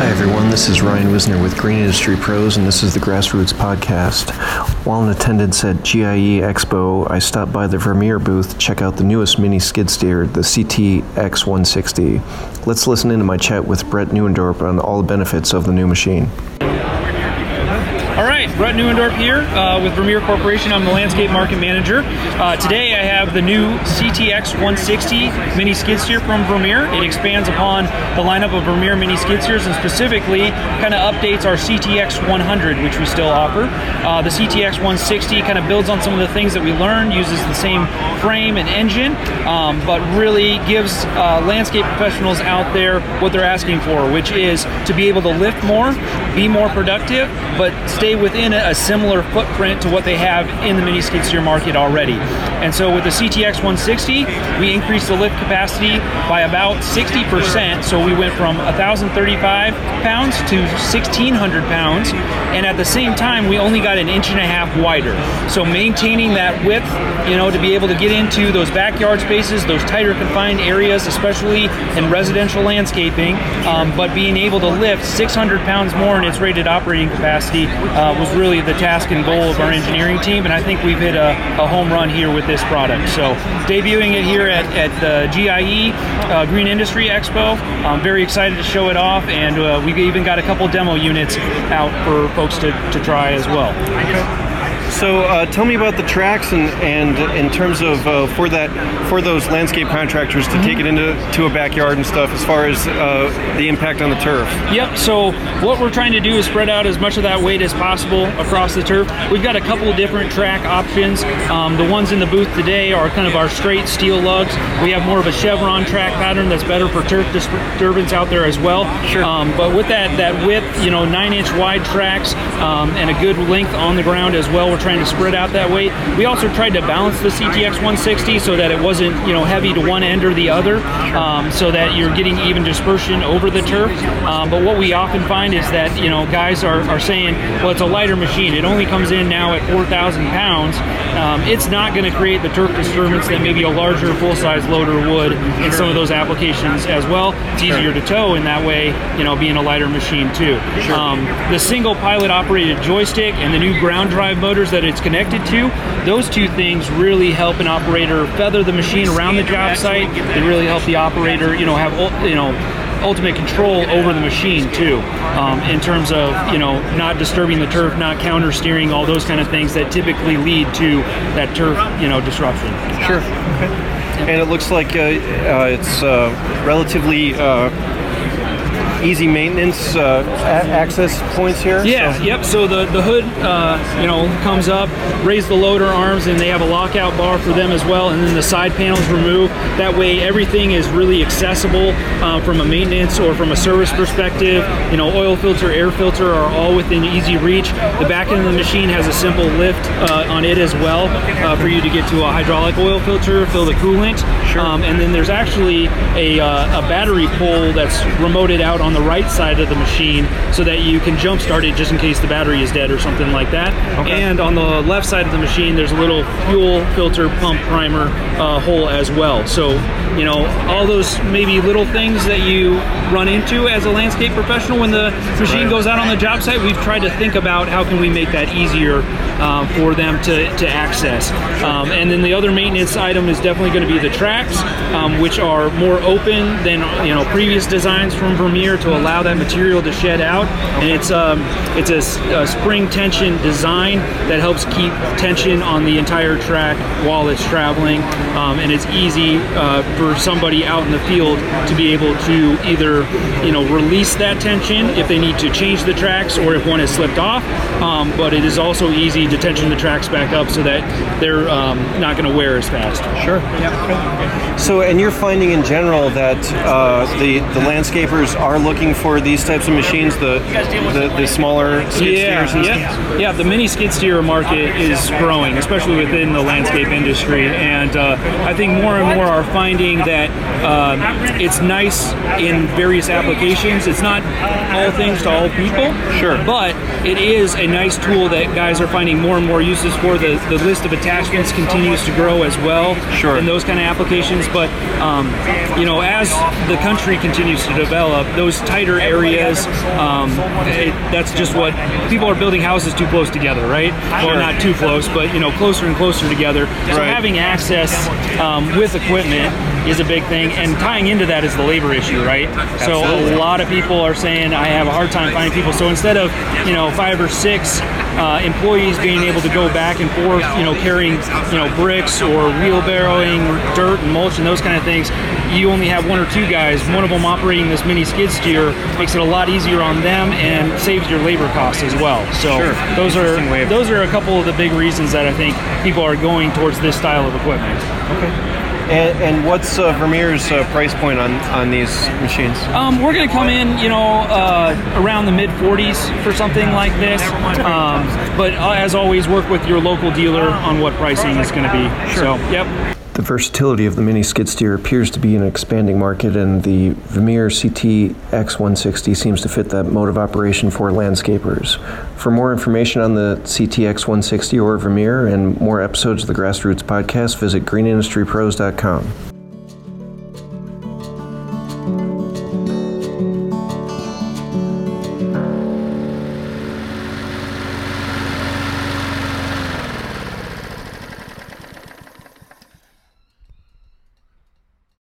Hi, everyone. This is Ryan Wisner with Green Industry Pros, and this is the Grassroots Podcast. While in attendance at GIE Expo, I stopped by the Vermeer booth to check out the newest mini skid steer, the CTX 160. Let's listen into my chat with Brett Neuendorf on all the benefits of the new machine. Brett Neuendorf here uh, with Vermeer Corporation. I'm the landscape market manager. Uh, today I have the new CTX 160 mini skid steer from Vermeer. It expands upon the lineup of Vermeer mini skid steers and specifically kind of updates our CTX 100, which we still offer. Uh, the CTX 160 kind of builds on some of the things that we learned, uses the same frame and engine, um, but really gives uh, landscape professionals out there what they're asking for, which is to be able to lift more, be more productive, but stay within a similar footprint to what they have in the mini skid steer market already. And so with the CTX 160, we increased the lift capacity by about 60%. So we went from 1,035 pounds to 1,600 pounds. And at the same time, we only got an inch and a half wider. So maintaining that width, you know, to be able to get into those backyard spaces, those tighter confined areas, especially in residential landscaping, um, but being able to lift 600 pounds more in its rated operating capacity uh, was really the task and goal of our engineering team, and I think we've hit a, a home run here with this product. So, debuting it here at, at the GIE uh, Green Industry Expo, I'm very excited to show it off, and uh, we've even got a couple demo units out for folks to, to try as well. So uh, tell me about the tracks and, and in terms of uh, for that for those landscape contractors to mm-hmm. take it into to a backyard and stuff as far as uh, the impact on the turf. Yep. So what we're trying to do is spread out as much of that weight as possible across the turf. We've got a couple of different track options. Um, the ones in the booth today are kind of our straight steel lugs. We have more of a chevron track pattern that's better for turf disturbance out there as well. Sure. Um, but with that that width, you know, nine inch wide tracks um, and a good length on the ground as well. We're trying to spread out that weight. We also tried to balance the CTX 160 so that it wasn't you know heavy to one end or the other, um, so that you're getting even dispersion over the turf. Um, but what we often find is that you know guys are, are saying, well, it's a lighter machine. It only comes in now at 4,000 pounds. Um, it's not going to create the turf disturbance that maybe a larger full-size loader would in some of those applications as well. It's easier to tow in that way, you know, being a lighter machine too. Um, the single pilot operated joystick and the new ground drive motors that it's connected to, those two things really help an operator feather the machine around the job site. They really help the operator, you know, have you know ultimate control over the machine too, um, in terms of you know not disturbing the turf, not counter steering, all those kind of things that typically lead to that turf you know disruption. Sure. Okay. And it looks like uh, uh, it's uh, relatively uh, easy maintenance uh, access points here? Yeah, so. yep. So the, the hood, uh, you know, comes up, raise the loader arms, and they have a lockout bar for them as well, and then the side panels remove. That way everything is really accessible uh, from a maintenance or from a service perspective. You know, oil filter, air filter are all within easy reach. The back end of the machine has a simple lift uh, on it as well uh, for you to get to a hydraulic oil filter, fill the coolant. Sure. Um, and then there's actually a, uh, a battery pull that's remoted out on on the right side of the machine so that you can jump start it just in case the battery is dead or something like that. Okay. And on the left side of the machine, there's a little fuel filter pump primer uh, hole as well. So, you know, all those maybe little things that you run into as a landscape professional when the machine goes out on the job site, we've tried to think about how can we make that easier uh, for them to, to access. Um, and then the other maintenance item is definitely going to be the tracks, um, which are more open than you know previous designs from Vermeer to allow that material to shed out. And it's um, it's a, a, spring tension design that helps keep tension on the entire track while it's traveling. Um, and it's easy uh, for somebody out in the field to be able to either you know release that tension if they need to change the tracks or if one has slipped off. Um, but it is also easy to tension the tracks back up so that they're um, not going to wear as fast. Sure. Yeah. So, and you're finding in general that uh, the the landscapers are looking looking for these types of machines, the the, the smaller skid yeah, steers? Yeah, yeah. The mini skid steer market is growing, especially within the landscape industry, and uh, I think more and more are finding that uh, it's nice in various applications. It's not all things to all people, sure, but it is a nice tool that guys are finding more and more uses for. The the list of attachments continues to grow as well, sure, in those kind of applications. But um, you know, as the country continues to develop, those tighter areas. Um, it, that's just what people are building houses too close together, right? Well, not too close, but you know, closer and closer together. So Right. having access um, with equipment is a big thing, and tying into that is the labor issue, right? So a lot of people are saying I have a hard time finding people. So instead of you know five or six uh, employees being able to go back and forth, you know, carrying you know bricks or wheelbarrowing dirt and mulch and those kind of things, you only have one or two guys. One of them operating this mini skid steer makes it a lot easier on them and saves your labor costs as well. So Sure. those are Interesting way of- those are a couple of the big reasons that I think people are going towards this style of equipment. And, and what's uh, Vermeer's uh, price point on, on these machines? Um, we're going to come in, you know, uh, around the mid 40s for something like this. Um, but uh, as always, work with your local dealer on what pricing is going to be. So, yep. The versatility of the mini skid steer appears to be an expanding market, and the Vermeer CT X160 seems to fit that mode of operation for landscapers. For more information on the CT X160 or Vermeer and more episodes of the Grassroots podcast, visit greenindustrypros.com.